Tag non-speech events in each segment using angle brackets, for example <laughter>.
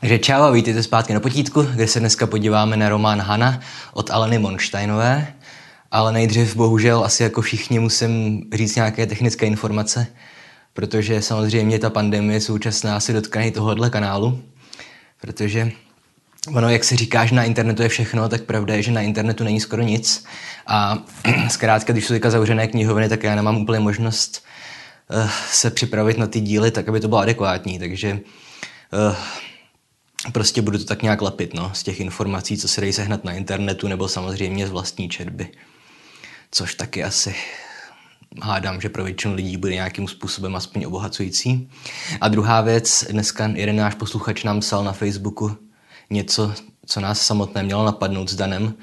Takže čau a vítejte zpátky na potítku, kde se dneska podíváme na román Hana od Aleny Monsteinové. Ale nejdřív bohužel asi jako všichni musím říct nějaké technické informace, protože samozřejmě ta pandemie současná se dotkne i tohohle kanálu, protože ono, jak se říká, že na internetu je všechno, tak pravda je, že na internetu není skoro nic. A <clears throat> zkrátka, když jsou teďka zavřené knihovny, tak já nemám úplně možnost uh, se připravit na ty díly tak, aby to bylo adekvátní. Takže uh, prostě budu to tak nějak lepit no, z těch informací, co se dají sehnat na internetu, nebo samozřejmě z vlastní četby. Což taky asi hádám, že pro většinu lidí bude nějakým způsobem aspoň obohacující. A druhá věc, dneska jeden náš posluchač nám psal na Facebooku něco, co nás samotné mělo napadnout s Danem,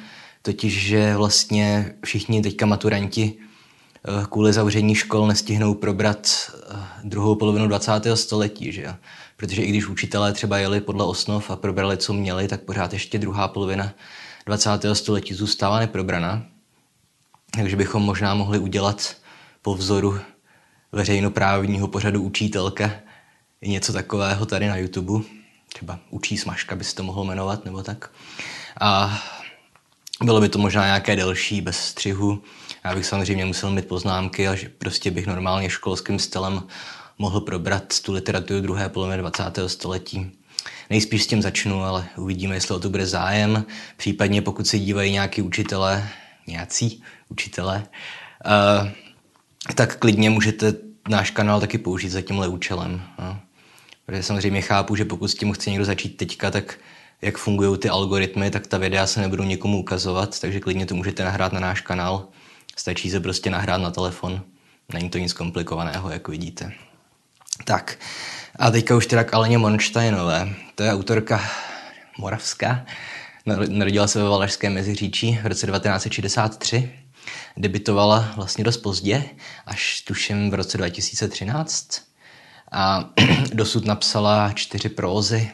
totiž, že vlastně všichni teďka maturanti eh, kvůli zavření škol nestihnou probrat eh, druhou polovinu 20. století, že jo? Protože i když učitelé třeba jeli podle osnov a probrali, co měli, tak pořád ještě druhá polovina 20. století zůstává neprobraná. Takže bychom možná mohli udělat po vzoru veřejnoprávního pořadu učitelka něco takového tady na YouTube. Třeba učí smažka by se to mohlo jmenovat, nebo tak. A bylo by to možná nějaké delší, bez střihu. Já bych samozřejmě musel mít poznámky a že prostě bych normálně školským stylem mohl probrat tu literaturu druhé poloviny 20. století. Nejspíš s tím začnu, ale uvidíme, jestli o to bude zájem. Případně pokud se dívají nějaký učitelé, nějací učitelé, uh, tak klidně můžete náš kanál taky použít za tímhle účelem. No. Protože samozřejmě chápu, že pokud s tím chce někdo začít teďka, tak jak fungují ty algoritmy, tak ta videa se nebudou někomu ukazovat, takže klidně to můžete nahrát na náš kanál. Stačí se prostě nahrát na telefon. Není to nic komplikovaného, jak vidíte. Tak, a teďka už teda k Aleně Monštajnové. To je autorka moravská. Narodila se ve Valašském Meziříčí v roce 1963. Debitovala vlastně dost pozdě, až tuším v roce 2013. A <clears throat> dosud napsala čtyři prózy,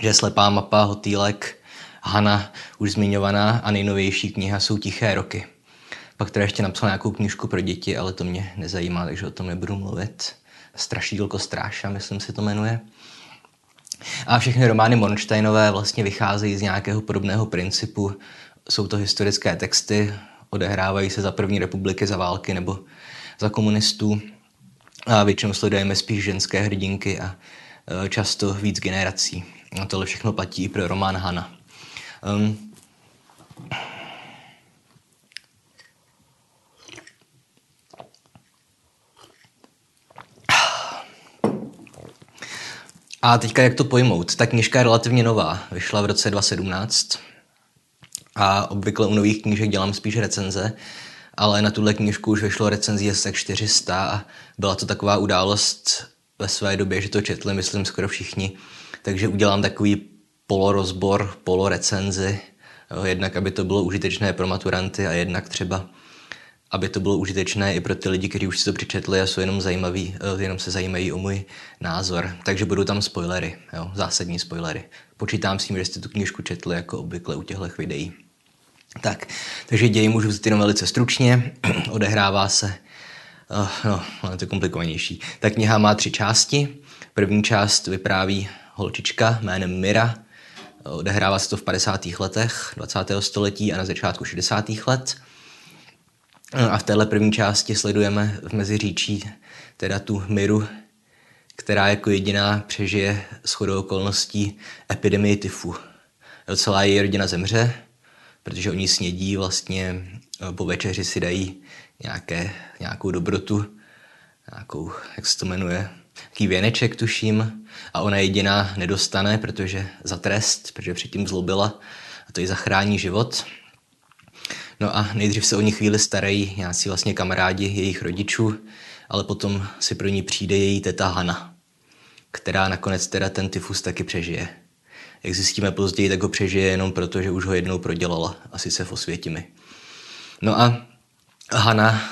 že Slepá mapa, Hotýlek, Hana, už zmiňovaná, a nejnovější kniha jsou Tiché roky. Pak teda ještě napsala nějakou knižku pro děti, ale to mě nezajímá, takže o tom nebudu mluvit. Strašidílko Stráša, myslím si to jmenuje. A všechny romány Monsteinové vlastně vycházejí z nějakého podobného principu. Jsou to historické texty, odehrávají se za první republiky, za války nebo za komunistů. A většinou sledujeme spíš ženské hrdinky a e, často víc generací. A tohle všechno platí i pro román Hana. Um, A teďka jak to pojmout? Ta knižka je relativně nová, vyšla v roce 2017 a obvykle u nových knížek dělám spíš recenze, ale na tuhle knižku už vyšlo recenzí asi 400 a byla to taková událost ve své době, že to četli, myslím, skoro všichni. Takže udělám takový polorozbor, polorecenzi, jednak aby to bylo užitečné pro maturanty a jednak třeba aby to bylo užitečné i pro ty lidi, kteří už si to přečetli a jsou jenom, zajímaví, eh, jenom se zajímají o můj názor. Takže budou tam spoilery, jo, zásadní spoilery. Počítám s tím, že jste tu knižku četli jako obvykle u těchto videí. Tak, takže děj můžu vzít jenom velice stručně. <clears throat> Odehrává se, uh, no, je to komplikovanější. Ta kniha má tři části. První část vypráví holčička jménem Mira. Odehrává se to v 50. letech 20. století a na začátku 60. let. A v téhle první části sledujeme v Meziříčí teda tu Miru, která jako jediná přežije shodou okolností epidemii tyfu. Celá její rodina zemře, protože oni snědí vlastně eh, po večeři si dají nějaké, nějakou dobrotu, nějakou, jak se to jmenuje, taký věneček tuším a ona jediná nedostane, protože za trest, protože předtím zlobila a to jí zachrání život. No a nejdřív se o ní chvíli starají nějací vlastně kamarádi jejich rodičů, ale potom si pro ní přijde její teta Hana, která nakonec teda ten tyfus taky přežije. Jak zjistíme později, tak ho přežije jenom proto, že už ho jednou prodělala, a sice v Osvětimi. No a Hana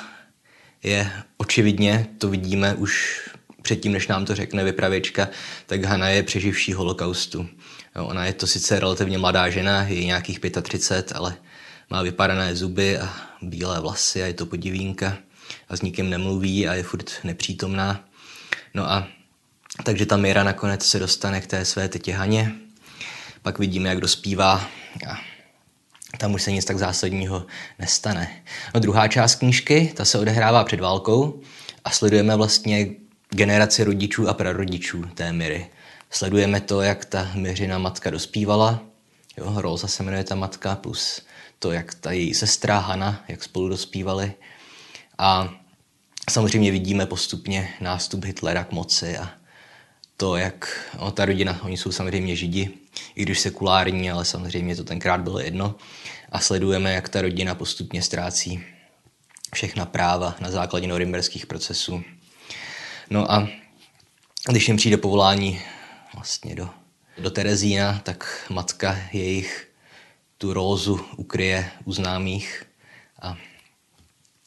je očividně, to vidíme už předtím, než nám to řekne vypravěčka, tak Hana je přeživší holokaustu. Ona je to sice relativně mladá žena, je nějakých 35, ale má vypadané zuby a bílé vlasy a je to podivínka a s nikým nemluví a je furt nepřítomná. No a takže ta Mira nakonec se dostane k té své tetě Haně. Pak vidíme, jak dospívá a tam už se nic tak zásadního nestane. No druhá část knížky, ta se odehrává před válkou a sledujeme vlastně generaci rodičů a prarodičů té Miry. Sledujeme to, jak ta Miřina matka dospívala, jo, Rosa se jmenuje ta matka, plus to, jak ta její sestra Hana, jak spolu dospívali. A samozřejmě vidíme postupně nástup Hitlera k moci a to, jak no, ta rodina, oni jsou samozřejmě židi, i když sekulární, ale samozřejmě to tenkrát bylo jedno. A sledujeme, jak ta rodina postupně ztrácí všechna práva na základě norimberských procesů. No a když jim přijde povolání vlastně do, do Terezína, tak matka jejich tu rózu ukryje u známých, a,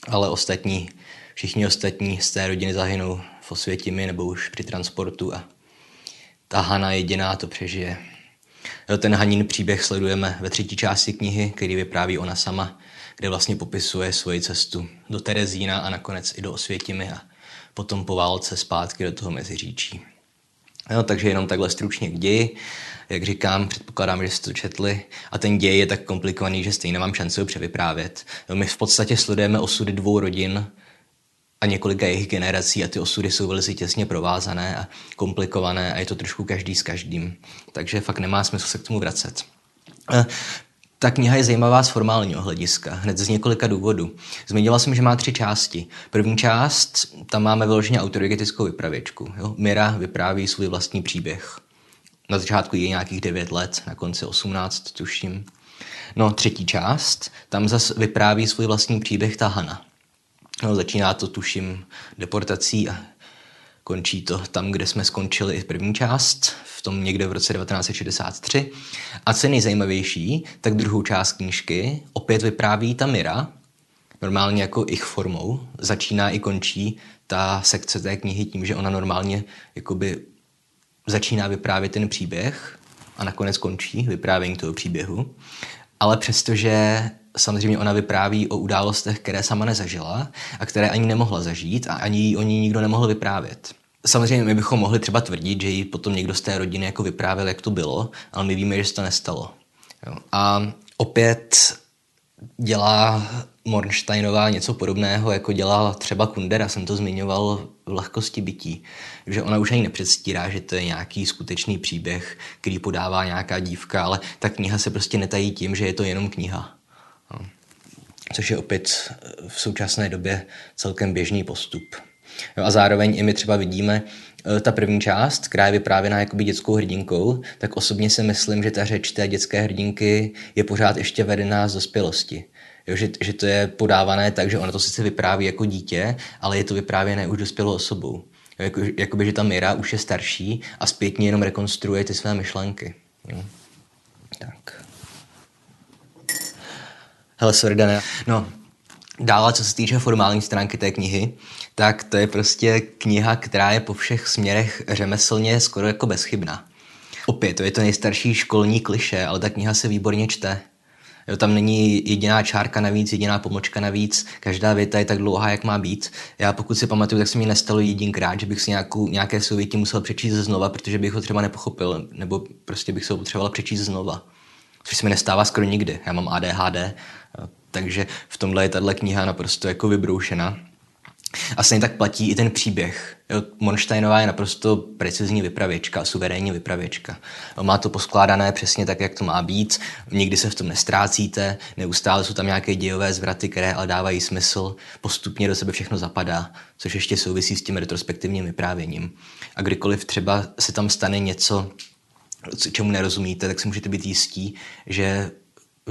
ale ostatní, všichni ostatní z té rodiny zahynou v Osvětimi nebo už při transportu a ta Hana jediná to přežije. Ten Hanin příběh sledujeme ve třetí části knihy, který vypráví ona sama, kde vlastně popisuje svoji cestu do Terezína a nakonec i do Osvětimi a potom po válce zpátky do toho Meziříčí. Jo, takže jenom takhle stručně k ději. Jak říkám, předpokládám, že jste to četli. A ten děj je tak komplikovaný, že stejně nemám šanci ho převyprávět. My v podstatě sledujeme osudy dvou rodin a několika jejich generací a ty osudy jsou velice těsně provázané a komplikované a je to trošku každý s každým. Takže fakt nemá smysl se k tomu vracet. Ta kniha je zajímavá z formálního hlediska, hned z několika důvodů. Zmínila jsem, že má tři části. První část, tam máme vyloženě autoritetickou vypravěčku. Jo? Mira vypráví svůj vlastní příběh. Na začátku je nějakých 9 let, na konci 18, tuším. No, třetí část, tam zase vypráví svůj vlastní příběh ta Hana. No, začíná to, tuším, deportací a končí to tam, kde jsme skončili i první část, v tom někde v roce 1963. A co je nejzajímavější, tak druhou část knížky opět vypráví ta Mira, normálně jako ich formou. Začíná i končí ta sekce té knihy tím, že ona normálně jakoby začíná vyprávět ten příběh a nakonec končí vyprávění toho příběhu. Ale přestože samozřejmě ona vypráví o událostech, které sama nezažila a které ani nemohla zažít a ani o ní nikdo nemohl vyprávět. Samozřejmě my bychom mohli třeba tvrdit, že jí potom někdo z té rodiny jako vyprávěl, jak to bylo, ale my víme, že se to nestalo. A opět dělá Mornsteinová něco podobného, jako dělala třeba Kundera, jsem to zmiňoval v lehkosti bytí. Že ona už ani nepředstírá, že to je nějaký skutečný příběh, který podává nějaká dívka, ale ta kniha se prostě netají tím, že je to jenom kniha. No. Což je opět v současné době celkem běžný postup. A zároveň i my třeba vidíme e, ta první část, která je vyprávěná jakoby dětskou hrdinkou, tak osobně si myslím, že ta řeč té dětské hrdinky je pořád ještě vedená z dospělosti. Jo, že, že to je podávané tak, že ona to sice vypráví jako dítě, ale je to vyprávěné už dospělou osobou. Jo, jako, jakoby, že ta Mira už je starší a zpětně jenom rekonstruuje ty své myšlenky. Jo. Tak. Hele, sorry, Dane. No, dále, co se týče formální stránky té knihy, tak to je prostě kniha, která je po všech směrech řemeslně skoro jako bezchybná. Opět, to je to nejstarší školní kliše, ale ta kniha se výborně čte. Jo, tam není jediná čárka navíc, jediná pomočka navíc, každá věta je tak dlouhá, jak má být. Já pokud si pamatuju, tak se mi nestalo jedinkrát, že bych si nějakou, nějaké souvětí musel přečíst znova, protože bych ho třeba nepochopil, nebo prostě bych se ho potřeboval přečíst znova. Což se mi nestává skoro nikdy. Já mám ADHD, takže v tomhle je tahle kniha naprosto jako vybroušena. A stejně tak platí i ten příběh. Jo, Monsteinová je naprosto precizní vypravěčka, suverénní vypravěčka. Má to poskládané přesně tak, jak to má být, nikdy se v tom nestrácíte, neustále jsou tam nějaké dějové zvraty, které ale dávají smysl, postupně do sebe všechno zapadá, což ještě souvisí s tím retrospektivním vyprávěním. A kdykoliv třeba se tam stane něco, čemu nerozumíte, tak si můžete být jistí, že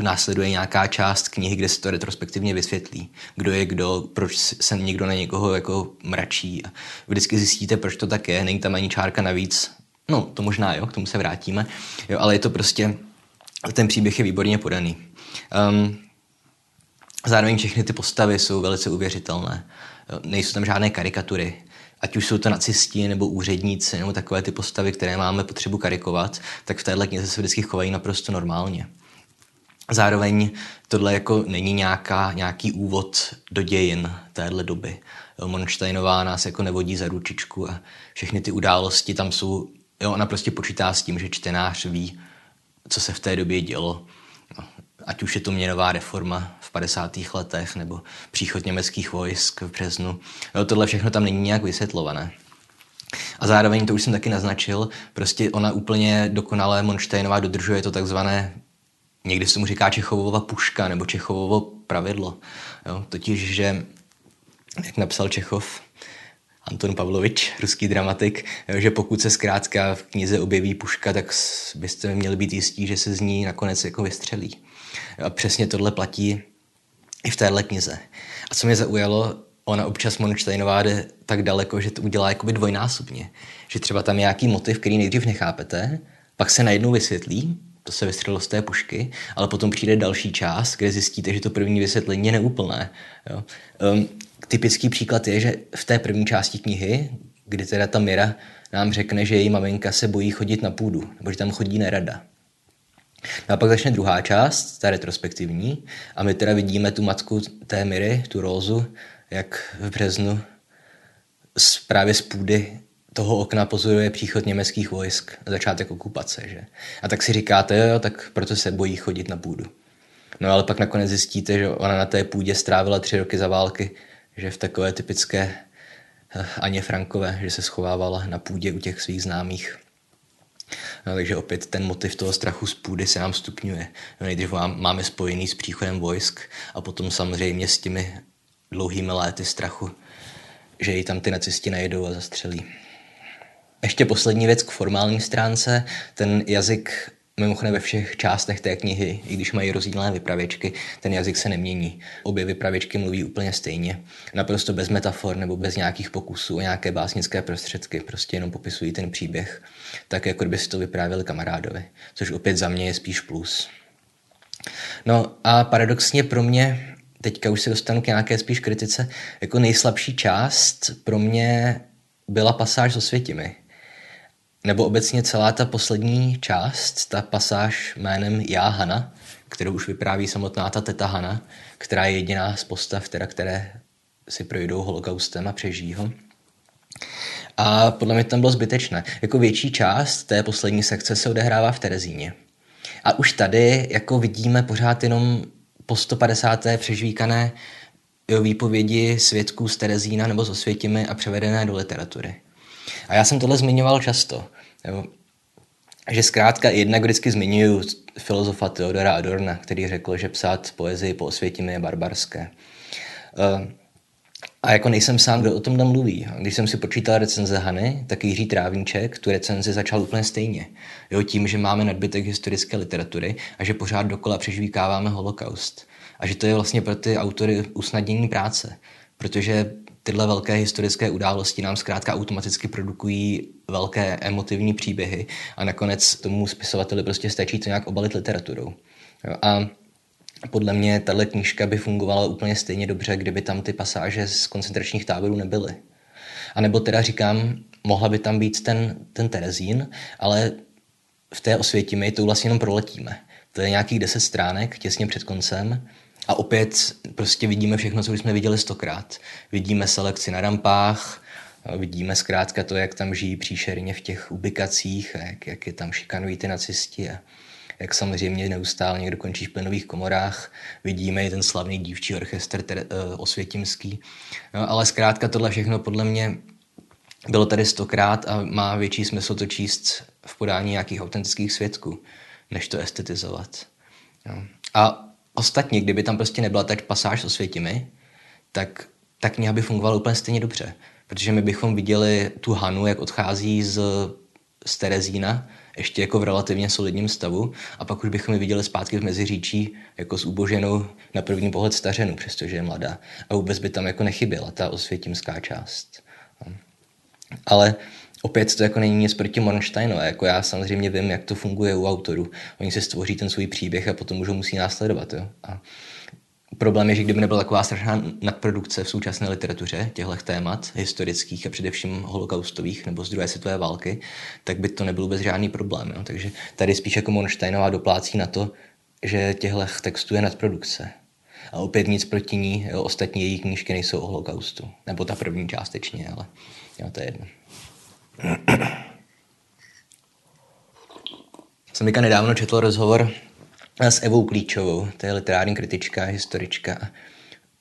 následuje nějaká část knihy, kde se to retrospektivně vysvětlí. Kdo je kdo, proč se někdo na někoho jako mračí. Vždycky zjistíte, proč to tak je, není tam ani čárka navíc. No, to možná jo, k tomu se vrátíme. Jo, ale je to prostě, ten příběh je výborně podaný. Um, zároveň všechny ty postavy jsou velice uvěřitelné. Jo, nejsou tam žádné karikatury. Ať už jsou to nacisti nebo úředníci nebo takové ty postavy, které máme potřebu karikovat, tak v téhle knize se vždycky chovají naprosto normálně. Zároveň tohle jako není nějaká, nějaký úvod do dějin téhle doby. Monštejnová nás jako nevodí za ručičku a všechny ty události tam jsou, jo, ona prostě počítá s tím, že čtenář ví, co se v té době dělo. Ať už je to měnová reforma v 50. letech nebo příchod německých vojsk v březnu. Jo, tohle všechno tam není nějak vysvětlované. A zároveň, to už jsem taky naznačil, prostě ona úplně dokonale Monštejnová dodržuje to takzvané, někdy se mu říká Čechovova puška nebo Čechovovo pravidlo. Jo? Totiž, že, jak napsal Čechov, Anton Pavlovič, ruský dramatik, že pokud se zkrátka v knize objeví puška, tak byste měli být jistí, že se z ní nakonec jako vystřelí. A přesně tohle platí i v téhle knize. A co mě zaujalo, ona občas Monštejnová jde tak daleko, že to udělá jakoby dvojnásobně. Že třeba tam je nějaký motiv, který nejdřív nechápete, pak se najednou vysvětlí, to se vystřelilo z té pušky, ale potom přijde další část, kde zjistíte, že to první vysvětlení je neúplné. Jo. Um, typický příklad je, že v té první části knihy, kdy teda ta Mira nám řekne, že její maminka se bojí chodit na půdu, nebo že tam chodí nerada. No a pak začne druhá část, ta retrospektivní, a my teda vidíme tu matku té Miry, tu Rózu, jak v březnu z, právě z půdy toho okna pozoruje příchod německých vojsk, začátek okupace. Že? A tak si říkáte, jo, tak proto se bojí chodit na půdu. No ale pak nakonec zjistíte, že ona na té půdě strávila tři roky za války, že v takové typické eh, Aně Frankové, že se schovávala na půdě u těch svých známých. No, takže opět ten motiv toho strachu z půdy se nám stupňuje. No, nejdřív máme spojený s příchodem vojsk a potom samozřejmě s těmi dlouhými léty strachu, že ji tam ty nacisti najedou a zastřelí. Ještě poslední věc k formální stránce. Ten jazyk Mimochodem ve všech částech té knihy, i když mají rozdílné vypravěčky, ten jazyk se nemění. Obě vypravěčky mluví úplně stejně. Naprosto bez metafor nebo bez nějakých pokusů o nějaké básnické prostředky. Prostě jenom popisují ten příběh. Tak jako kdyby si to vyprávěli kamarádovi. Což opět za mě je spíš plus. No a paradoxně pro mě, teďka už se dostanu k nějaké spíš kritice, jako nejslabší část pro mě byla pasáž s Osvětimi nebo obecně celá ta poslední část, ta pasáž jménem Já Hana, kterou už vypráví samotná ta teta Hana, která je jediná z postav, teda, které si projdou holokaustem a přežijí ho. A podle mě tam bylo zbytečné. Jako větší část té poslední sekce se odehrává v Terezíně. A už tady jako vidíme pořád jenom po 150. přežvíkané výpovědi svědků z Terezína nebo z Osvětimi a převedené do literatury. A já jsem tohle zmiňoval často. Jo. Že zkrátka jednak vždycky zmiňuju filozofa Theodora Adorna, který řekl, že psát poezii po osvětimi je barbarské. Uh, a jako nejsem sám, kdo o tom tam mluví. Když jsem si počítal recenze Hany, tak Jiří Trávníček tu recenzi začal úplně stejně. Jo, tím, že máme nadbytek historické literatury a že pořád dokola přežvíkáváme holokaust. A že to je vlastně pro ty autory usnadnění práce. Protože tyhle velké historické události nám zkrátka automaticky produkují velké emotivní příběhy a nakonec tomu spisovateli prostě stačí to nějak obalit literaturou. A podle mě tahle knížka by fungovala úplně stejně dobře, kdyby tam ty pasáže z koncentračních táborů nebyly. A nebo teda říkám, mohla by tam být ten, ten Terezín, ale v té osvětimi to vlastně jenom proletíme. To je nějakých deset stránek těsně před koncem a opět prostě vidíme všechno, co už jsme viděli stokrát. Vidíme selekci na rampách, vidíme zkrátka to, jak tam žijí příšerně v těch ubikacích jak, jak je tam šikanují ty nacisti a jak samozřejmě neustále někdo končí v plynových komorách. Vidíme i ten slavný dívčí orchestr ter, uh, osvětimský. No, ale zkrátka tohle všechno podle mě bylo tady stokrát a má větší smysl to číst v podání nějakých autentických svědků, než to estetizovat. No. A Ostatně, kdyby tam prostě nebyla teď pasáž o světimi, tak ta kniha by fungovala úplně stejně dobře. Protože my bychom viděli tu Hanu, jak odchází z, z Terezína, ještě jako v relativně solidním stavu, a pak už bychom ji viděli zpátky v Meziříčí jako s uboženou na první pohled stařenu, přestože je mladá. A vůbec by tam jako nechyběla ta osvětimská část. Ale opět to jako není nic proti Mornsteinové, jako já samozřejmě vím, jak to funguje u autorů. Oni si stvoří ten svůj příběh a potom už ho musí následovat. Jo? A problém je, že kdyby nebyla taková strašná nadprodukce v současné literatuře těchto témat, historických a především holokaustových nebo z druhé světové války, tak by to nebylo bez žádný problém. Jo? Takže tady spíš jako Monsteinová doplácí na to, že těchto textů je nadprodukce. A opět nic proti ní, jo, ostatní její knížky nejsou o holokaustu. Nebo ta první částečně, ale jo, to je jedno. Jsem nedávno četl rozhovor s Evou Klíčovou, to je literární kritička, historička.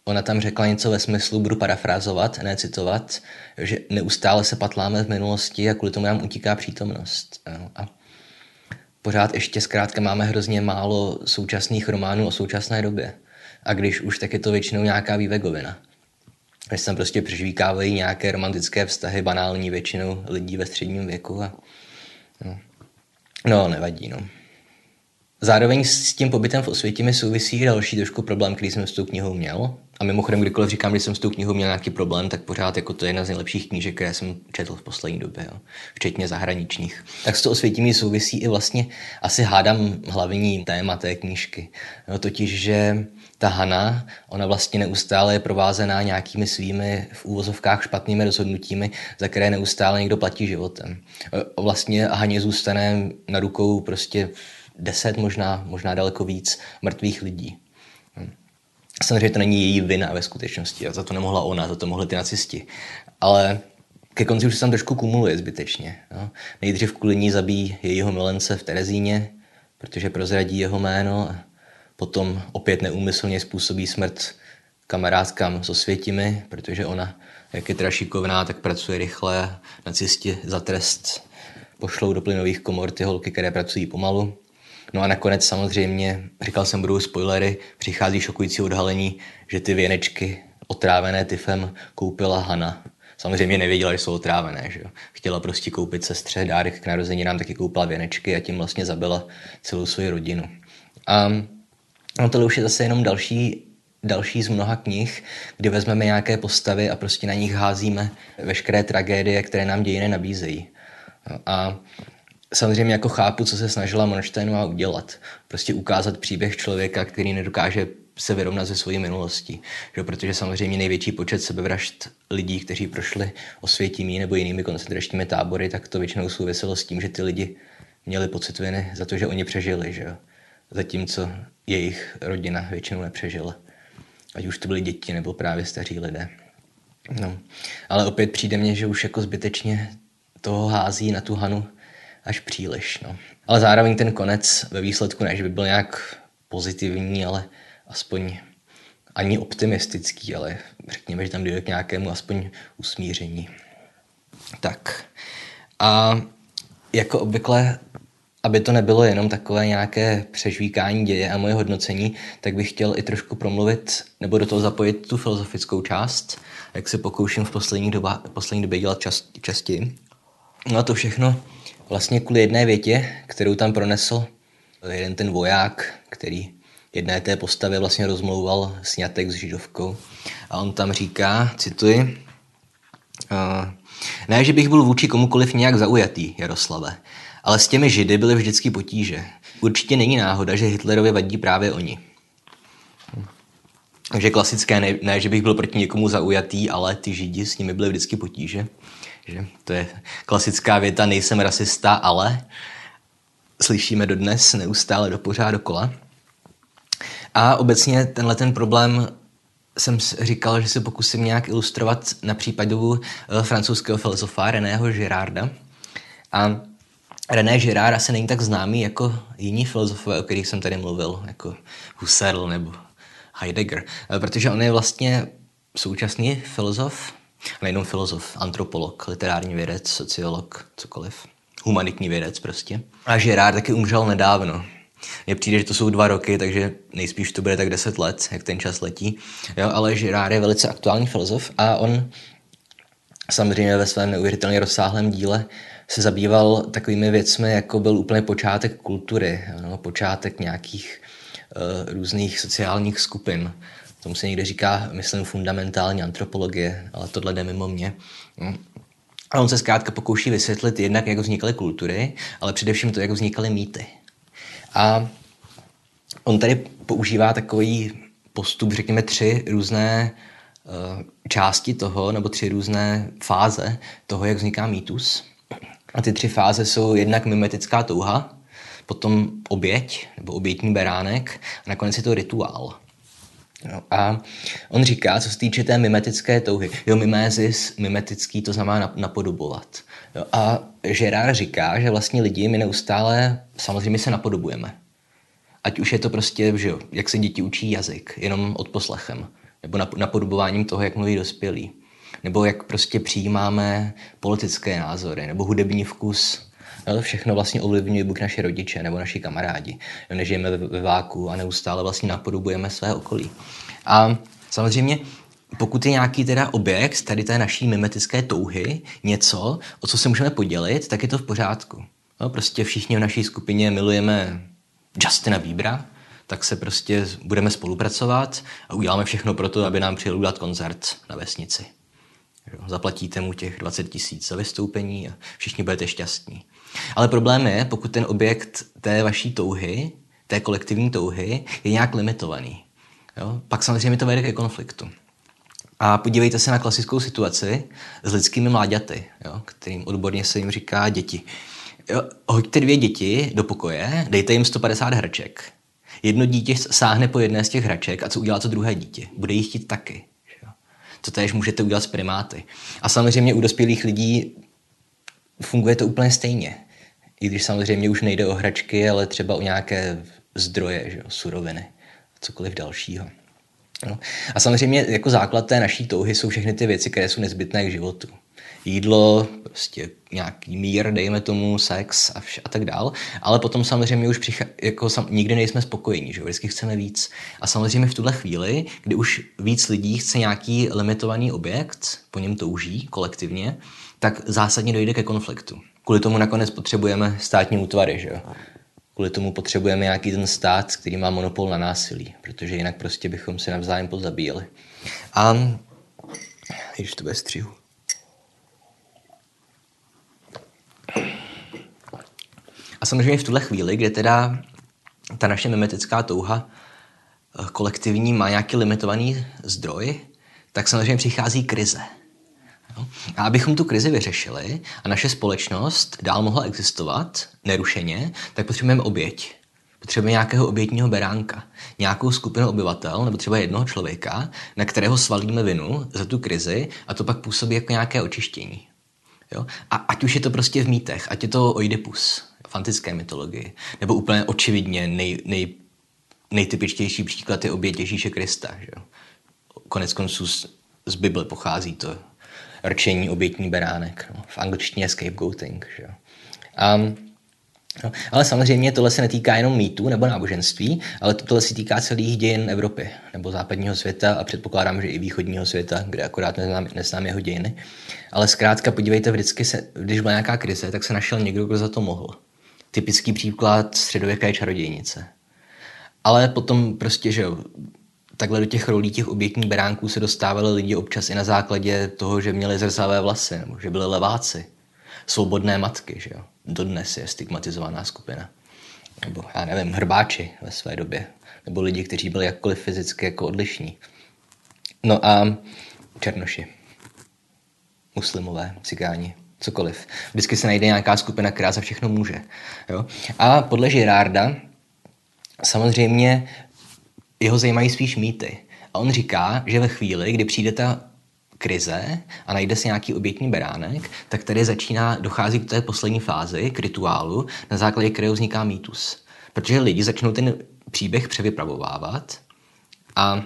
Ona tam řekla něco ve smyslu, budu parafrázovat, ne citovat, že neustále se patláme v minulosti a kvůli tomu nám utíká přítomnost. A pořád ještě zkrátka máme hrozně málo současných románů o současné době. A když už, tak je to většinou nějaká vývegovina. Když se tam prostě přežvíkávají nějaké romantické vztahy, banální většinou lidí ve středním věku. A, no. no, nevadí, no. Zároveň s tím pobytem v Osvětimi souvisí další trošku problém, který jsem s tou knihou měl. A mimochodem, kdykoliv říkám, že jsem s tou knihou měl nějaký problém, tak pořád jako to je jedna z nejlepších knížek, které jsem četl v poslední době, jo. včetně zahraničních. Tak s to Osvětimi souvisí i vlastně asi hádám hlavní téma té knížky. Jo, totiž, že ta Hana, ona vlastně neustále je provázená nějakými svými v úvozovkách špatnými rozhodnutími, za které neustále někdo platí životem. Vlastně Haně zůstane na rukou prostě deset, možná, možná daleko víc mrtvých lidí. Samozřejmě to není její vina ve skutečnosti, za to nemohla ona, za to mohli ty nacisti. Ale ke konci už se tam trošku kumuluje zbytečně. Jo. Nejdřív kvůli ní zabíjí jejího milence v Terezíně, protože prozradí jeho jméno. Potom opět neúmyslně způsobí smrt kamarádkám s Osvětimi, protože ona, jak je teda šikovná, tak pracuje rychle. Nacisti za trest pošlou do plynových komor ty holky, které pracují pomalu. No a nakonec samozřejmě, říkal jsem, budou spoilery, přichází šokující odhalení, že ty věnečky otrávené tyfem koupila Hana. Samozřejmě nevěděla, že jsou otrávené, že jo. Chtěla prostě koupit sestře dárek k narozeninám, taky koupila věnečky a tím vlastně zabila celou svoji rodinu. A no tohle už je zase jenom další další z mnoha knih, kdy vezmeme nějaké postavy a prostě na nich házíme veškeré tragédie, které nám dějiny nabízejí. A samozřejmě jako chápu, co se snažila Monštejnová udělat. Prostě ukázat příběh člověka, který nedokáže se vyrovnat ze svojí minulosti. Že? Protože samozřejmě největší počet sebevražd lidí, kteří prošli osvětími nebo jinými koncentračními tábory, tak to většinou souviselo s tím, že ty lidi měli pocit viny za to, že oni přežili. Že? Zatímco jejich rodina většinou nepřežila. Ať už to byly děti nebo právě staří lidé. No. Ale opět přijde mně, že už jako zbytečně toho hází na tu Hanu až příliš. No. Ale zároveň ten konec ve výsledku ne, že by byl nějak pozitivní, ale aspoň ani optimistický, ale řekněme, že tam dojde k nějakému aspoň usmíření. Tak. A jako obvykle, aby to nebylo jenom takové nějaké přežvíkání děje a moje hodnocení, tak bych chtěl i trošku promluvit nebo do toho zapojit tu filozofickou část, jak se pokouším v poslední, doba, poslední době dělat čas, častěji. No a to všechno vlastně kvůli jedné větě, kterou tam pronesl jeden ten voják, který jedné té postavě vlastně rozmlouval snětek s židovkou. A on tam říká, cituji, uh, ne, že bych byl vůči komukoliv nějak zaujatý, Jaroslave, ale s těmi židy byly vždycky potíže. Určitě není náhoda, že Hitlerovi vadí právě oni. Takže klasické, ne, ne, že bych byl proti někomu zaujatý, ale ty židi s nimi byly vždycky potíže. Že? To je klasická věta, nejsem rasista, ale slyšíme dodnes neustále do pořád dokola. A obecně tenhle ten problém jsem říkal, že se pokusím nějak ilustrovat na případu eh, francouzského filozofa Reného Girarda. A René Girard asi není tak známý jako jiní filozofové, o kterých jsem tady mluvil, jako Husserl nebo Heidegger, eh, protože on je vlastně současný filozof, nejenom filozof, antropolog, literární vědec, sociolog, cokoliv. Humanitní vědec prostě. A Girard taky umřel nedávno. Mně přijde, že to jsou dva roky, takže nejspíš to bude tak deset let, jak ten čas letí. Jo, ale Girard je velice aktuální filozof a on samozřejmě ve svém neuvěřitelně rozsáhlém díle se zabýval takovými věcmi, jako byl úplně počátek kultury, no, počátek nějakých uh, různých sociálních skupin. Tomu se někde říká, myslím, fundamentální antropologie, ale tohle jde mimo mě. Hm. A on se zkrátka pokouší vysvětlit jednak, jak vznikaly kultury, ale především to, jak vznikaly mýty. A on tady používá takový postup, řekněme, tři různé uh, části toho, nebo tři různé fáze toho, jak vzniká mýtus. A ty tři fáze jsou jednak mimetická touha, potom oběť nebo obětní beránek a nakonec je to rituál. No, a on říká, co se týče té mimetické touhy, jo, mimézis, mimetický, to znamená napodobovat. Jo, a Gerard říká, že vlastně lidi my neustále samozřejmě se napodobujeme. Ať už je to prostě, že jo, jak se děti učí jazyk, jenom odposlechem, nebo napodobováním toho, jak mluví dospělí, nebo jak prostě přijímáme politické názory, nebo hudební vkus, No to všechno vlastně ovlivňuje buď naše rodiče nebo naši kamarádi. Nežijeme ve váku a neustále vlastně napodobujeme své okolí. A samozřejmě pokud je nějaký teda objekt tady té naší mimetické touhy, něco, o co se můžeme podělit, tak je to v pořádku. No, prostě všichni v naší skupině milujeme Justina Bíbra, tak se prostě budeme spolupracovat a uděláme všechno pro to, aby nám přijel udělat koncert na vesnici. Zaplatíte mu těch 20 tisíc za vystoupení a všichni budete šťastní. Ale problém je, pokud ten objekt té vaší touhy, té kolektivní touhy, je nějak limitovaný. Jo? Pak samozřejmě to vede ke konfliktu. A podívejte se na klasickou situaci s lidskými mláďaty, jo? kterým odborně se jim říká děti. Jo? Hoďte dvě děti do pokoje, dejte jim 150 hraček. Jedno dítě sáhne po jedné z těch hraček a co udělá to druhé dítě? Bude jí chtít taky. To též můžete udělat s primáty. A samozřejmě u dospělých lidí funguje to úplně stejně. I když samozřejmě už nejde o hračky, ale třeba o nějaké zdroje, že jo, suroviny, cokoliv dalšího. No. A samozřejmě jako základ té naší touhy jsou všechny ty věci, které jsou nezbytné k životu. Jídlo, prostě nějaký mír, dejme tomu, sex a, vš- a tak dál. Ale potom samozřejmě už přichá, jako sam, nikdy nejsme spokojení, že vždycky chceme víc. A samozřejmě v tuhle chvíli, kdy už víc lidí chce nějaký limitovaný objekt, po něm touží kolektivně, tak zásadně dojde ke konfliktu. Kvůli tomu nakonec potřebujeme státní útvary, že jo? Kvůli tomu potřebujeme nějaký ten stát, který má monopol na násilí, protože jinak prostě bychom se navzájem pozabíjeli. A když to bude střihu. A samozřejmě v tuhle chvíli, kde teda ta naše mimetická touha eh, kolektivní má nějaký limitovaný zdroj, tak samozřejmě přichází krize. A abychom tu krizi vyřešili a naše společnost dál mohla existovat nerušeně, tak potřebujeme oběť. Potřebujeme nějakého obětního beránka, nějakou skupinu obyvatel nebo třeba jednoho člověka, na kterého svalíme vinu za tu krizi a to pak působí jako nějaké očištění. Jo? A ať už je to prostě v mýtech, ať je to Oidipus v antické mytologii, nebo úplně očividně nej, nej, nejtypičtější příklad je oběť Ježíše Krista. Že? Konec konců z, z Bible pochází to rčení obětní beránek. No. V angličtině scapegoating. Že? Um, No, ale samozřejmě tohle se netýká jenom mýtů nebo náboženství, ale tohle se týká celých dějin Evropy nebo západního světa a předpokládám, že i východního světa, kde akorát neznám, neznám jeho dějiny. Ale zkrátka podívejte, vždycky se, když byla nějaká krize, tak se našel někdo, kdo za to mohl. Typický příklad středověké čarodějnice. Ale potom prostě, že takhle do těch rolí těch obětních beránků se dostávali lidi občas i na základě toho, že měli zrzavé vlasy, nebo že byli leváci, svobodné matky, že jo. Dodnes je stigmatizovaná skupina. Nebo, já nevím, hrbáči ve své době. Nebo lidi, kteří byli jakkoliv fyzicky jako odlišní. No a černoši. Muslimové, cigáni, cokoliv. Vždycky se najde nějaká skupina, která za všechno může. Jo? A podle Girarda samozřejmě jeho zajímají spíš mýty. A on říká, že ve chvíli, kdy přijde ta krize a najde si nějaký obětní beránek, tak tady začíná, dochází k té poslední fázi, k rituálu, na základě kterého vzniká mýtus. Protože lidi začnou ten příběh převypravovávat a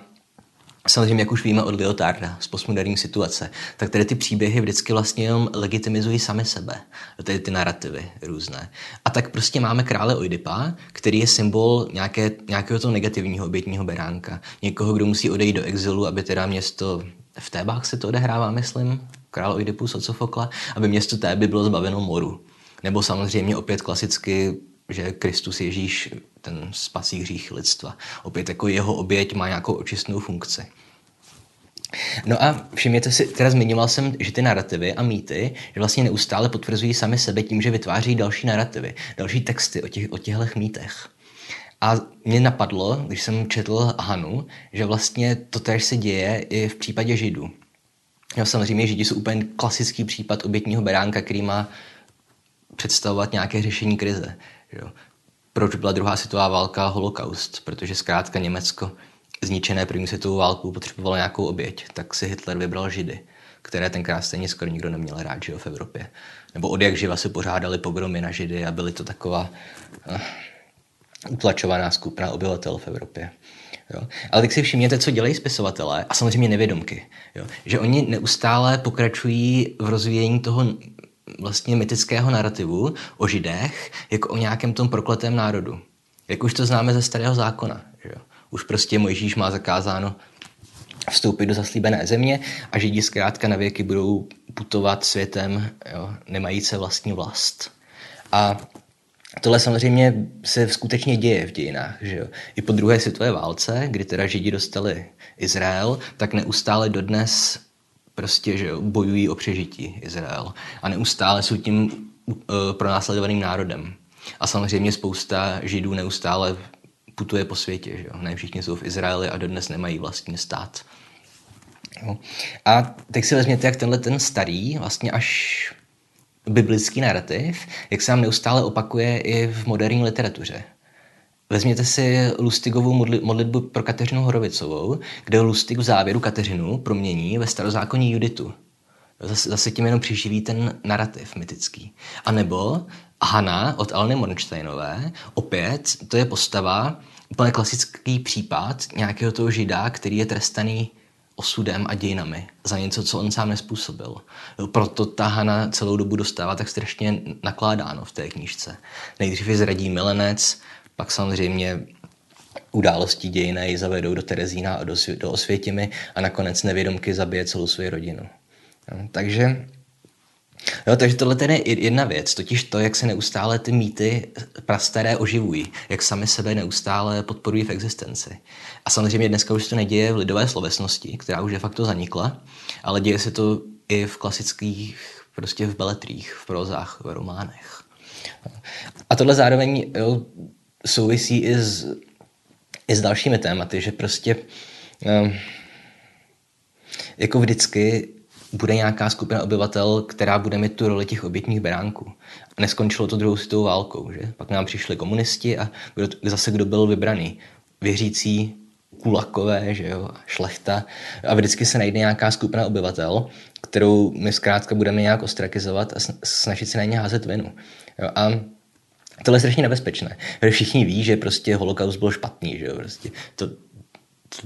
Samozřejmě, jak už víme od Leotarda z postmoderní situace, tak tady ty příběhy vždycky vlastně jenom legitimizují sami sebe. Tady ty narrativy různé. A tak prostě máme krále Oidipa, který je symbol nějaké, nějakého toho negativního obětního beránka. Někoho, kdo musí odejít do exilu, aby teda město v Tébách se to odehrává, myslím, král Oidipus od Sofokla, aby město Téby bylo zbaveno moru. Nebo samozřejmě opět klasicky že Kristus Ježíš, ten spasí hřích lidstva. Opět jako jeho oběť má nějakou očistnou funkci. No a všimněte si, teda zmiňoval jsem, že ty narrativy a mýty že vlastně neustále potvrzují sami sebe tím, že vytváří další narrativy, další texty o, těch, o těchto mýtech. A mě napadlo, když jsem četl Hanu, že vlastně to též se děje i v případě Židů. Jo, samozřejmě Židi jsou úplně klasický případ obětního beránka, který má představovat nějaké řešení krize. Jo. proč byla druhá světová válka holokaust, protože zkrátka Německo zničené první světovou válku potřebovalo nějakou oběť, tak si Hitler vybral Židy, které tenkrát stejně skoro nikdo neměl rád že jo, v Evropě. Nebo od jak živa se pořádali pogromy na Židy a byly to taková uh, utlačovaná skupina obyvatel v Evropě. Jo. Ale tak si všimněte, co dělají spisovatelé a samozřejmě nevědomky. Jo. Že oni neustále pokračují v rozvíjení toho vlastně mytického narrativu o židech jako o nějakém tom prokletém národu. Jak už to známe ze starého zákona. Že. Už prostě Mojžíš má zakázáno vstoupit do zaslíbené země a židi zkrátka na věky budou putovat světem, jo, nemajíce vlastní vlast. A Tohle samozřejmě se skutečně děje v dějinách. Že? I po druhé světové válce, kdy teda Židi dostali Izrael, tak neustále dodnes prostě že bojují o přežití Izrael. A neustále jsou tím uh, pronásledovaným národem. A samozřejmě spousta Židů neustále putuje po světě. Že jo? Ne všichni jsou v Izraeli a dodnes nemají vlastní stát. Jo? A teď si vezměte, jak tenhle ten starý, vlastně až biblický narrativ, jak se nám neustále opakuje i v moderní literatuře. Vezměte si Lustigovou modlitbu pro Kateřinu Horovicovou, kde Lustig v závěru Kateřinu promění ve starozákonní Juditu. Zase, zase tím jenom přiživí ten narrativ mytický. A nebo Hanna od Alny Mornsteinové, opět to je postava, úplně klasický případ nějakého toho žida, který je trestaný osudem a dějinami za něco, co on sám nespůsobil. Proto ta Hana celou dobu dostává tak strašně nakládáno v té knížce. Nejdřív je zradí milenec, pak samozřejmě událostí dějiny ji zavedou do Terezína a do, do Osvětimi a nakonec nevědomky zabije celou svou rodinu. No, takže Jo, takže tohle je jedna věc, totiž to, jak se neustále ty mýty prastaré oživují, jak sami sebe neustále podporují v existenci. A samozřejmě dneska už se to neděje v lidové slovesnosti, která už de facto zanikla, ale děje se to i v klasických, prostě v beletrích, v prozách, v románech. A tohle zároveň jo, souvisí i s, i s dalšími tématy, že prostě um, jako vždycky bude nějaká skupina obyvatel, která bude mít tu roli těch obětních beránků. A neskončilo to druhou světovou válkou, že? Pak nám přišli komunisti a kdo, zase kdo byl vybraný? Věřící kulakové, že jo, šlechta. A vždycky se najde nějaká skupina obyvatel, kterou my zkrátka budeme nějak ostrakizovat a snažit se na ně házet vinu. Jo, a tohle je strašně nebezpečné. Všichni ví, že prostě holokaust byl špatný, že jo, prostě to,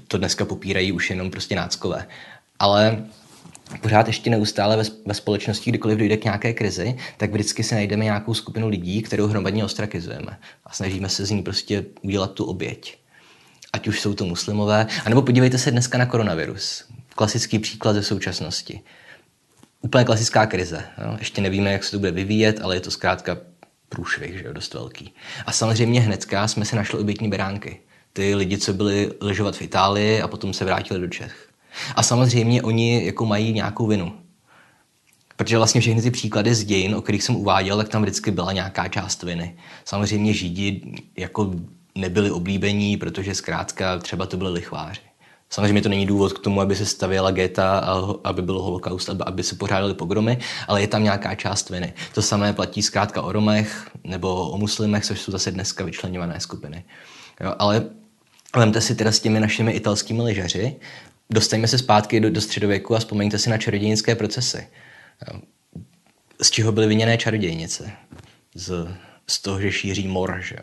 to, dneska popírají už jenom prostě náckové. Ale pořád ještě neustále ve, ve společnosti, kdykoliv dojde k nějaké krizi, tak vždycky si najdeme nějakou skupinu lidí, kterou hromadně ostrakizujeme a snažíme se z ní prostě udělat tu oběť. Ať už jsou to muslimové, anebo podívejte se dneska na koronavirus. Klasický příklad ze současnosti. Úplně klasická krize. Jo? Ještě nevíme, jak se to bude vyvíjet, ale je to zkrátka průšvih, že jo, dost velký. A samozřejmě hnedka jsme si našli obětní beránky. Ty lidi, co byli ležovat v Itálii a potom se vrátili do Čech. A samozřejmě oni jako mají nějakou vinu. Protože vlastně všechny ty příklady z dějin, o kterých jsem uváděl, tak tam vždycky byla nějaká část viny. Samozřejmě Židi jako nebyli oblíbení, protože zkrátka třeba to byly lichváři. Samozřejmě to není důvod k tomu, aby se stavěla geta a aby byl holokaust, aby se pořádali pogromy, ale je tam nějaká část viny. To samé platí zkrátka o Romech nebo o muslimech, což jsou zase dneska vyčleněvané skupiny. Jo, ale vemte si teda s těmi našimi italskými lyžaři, dostaňme se zpátky do, do středověku a vzpomeňte si na čarodějnické procesy. Z čeho byly vyněné čarodějnice? Z, z toho, že šíří mor, že?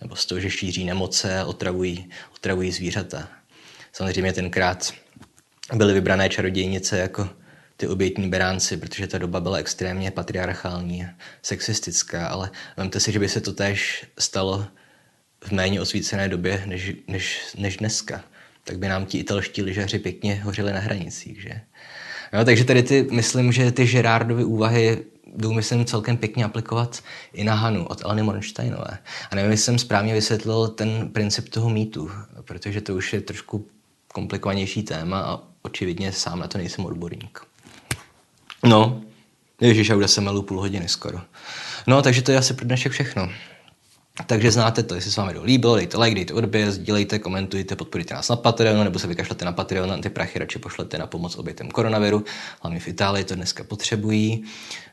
nebo z toho, že šíří nemoce otravují, otravují zvířata. Samozřejmě tenkrát byly vybrané čarodějnice jako ty obětní beránci, protože ta doba byla extrémně patriarchální a sexistická, ale vemte si, že by se to též stalo v méně osvícené době než, než, než dneska tak by nám ti italští lyžaři pěkně hořili na hranicích, že? No, takže tady ty, myslím, že ty Gerardovy úvahy jdou, myslím, celkem pěkně aplikovat i na Hanu od Eleny Mornsteinové. A nevím, jestli jsem správně vysvětlil ten princip toho mýtu, protože to už je trošku komplikovanější téma a očividně sám na to nejsem odborník. No, ježiš, já už jsem melu půl hodiny skoro. No, takže to je asi pro dnešek všechno. Takže znáte to, jestli se vám video líbilo, dejte like, dejte odběr, sdílejte, komentujte, podporíte nás na Patreonu, nebo se vykašlete na Patreon, ty prachy radši pošlete na pomoc obětem koronaviru, hlavně v Itálii to dneska potřebují.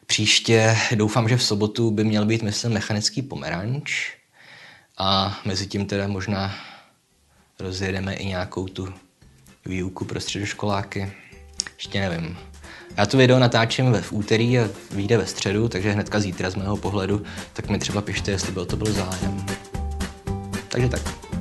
Příště doufám, že v sobotu by měl být, myslím, mechanický pomeranč a mezi tím teda možná rozjedeme i nějakou tu výuku pro středoškoláky. Ještě nevím. Já to video natáčím ve v úterý a vyjde ve středu, takže hnedka zítra z mého pohledu, tak mi třeba pište, jestli byl to byl zájem. Takže tak.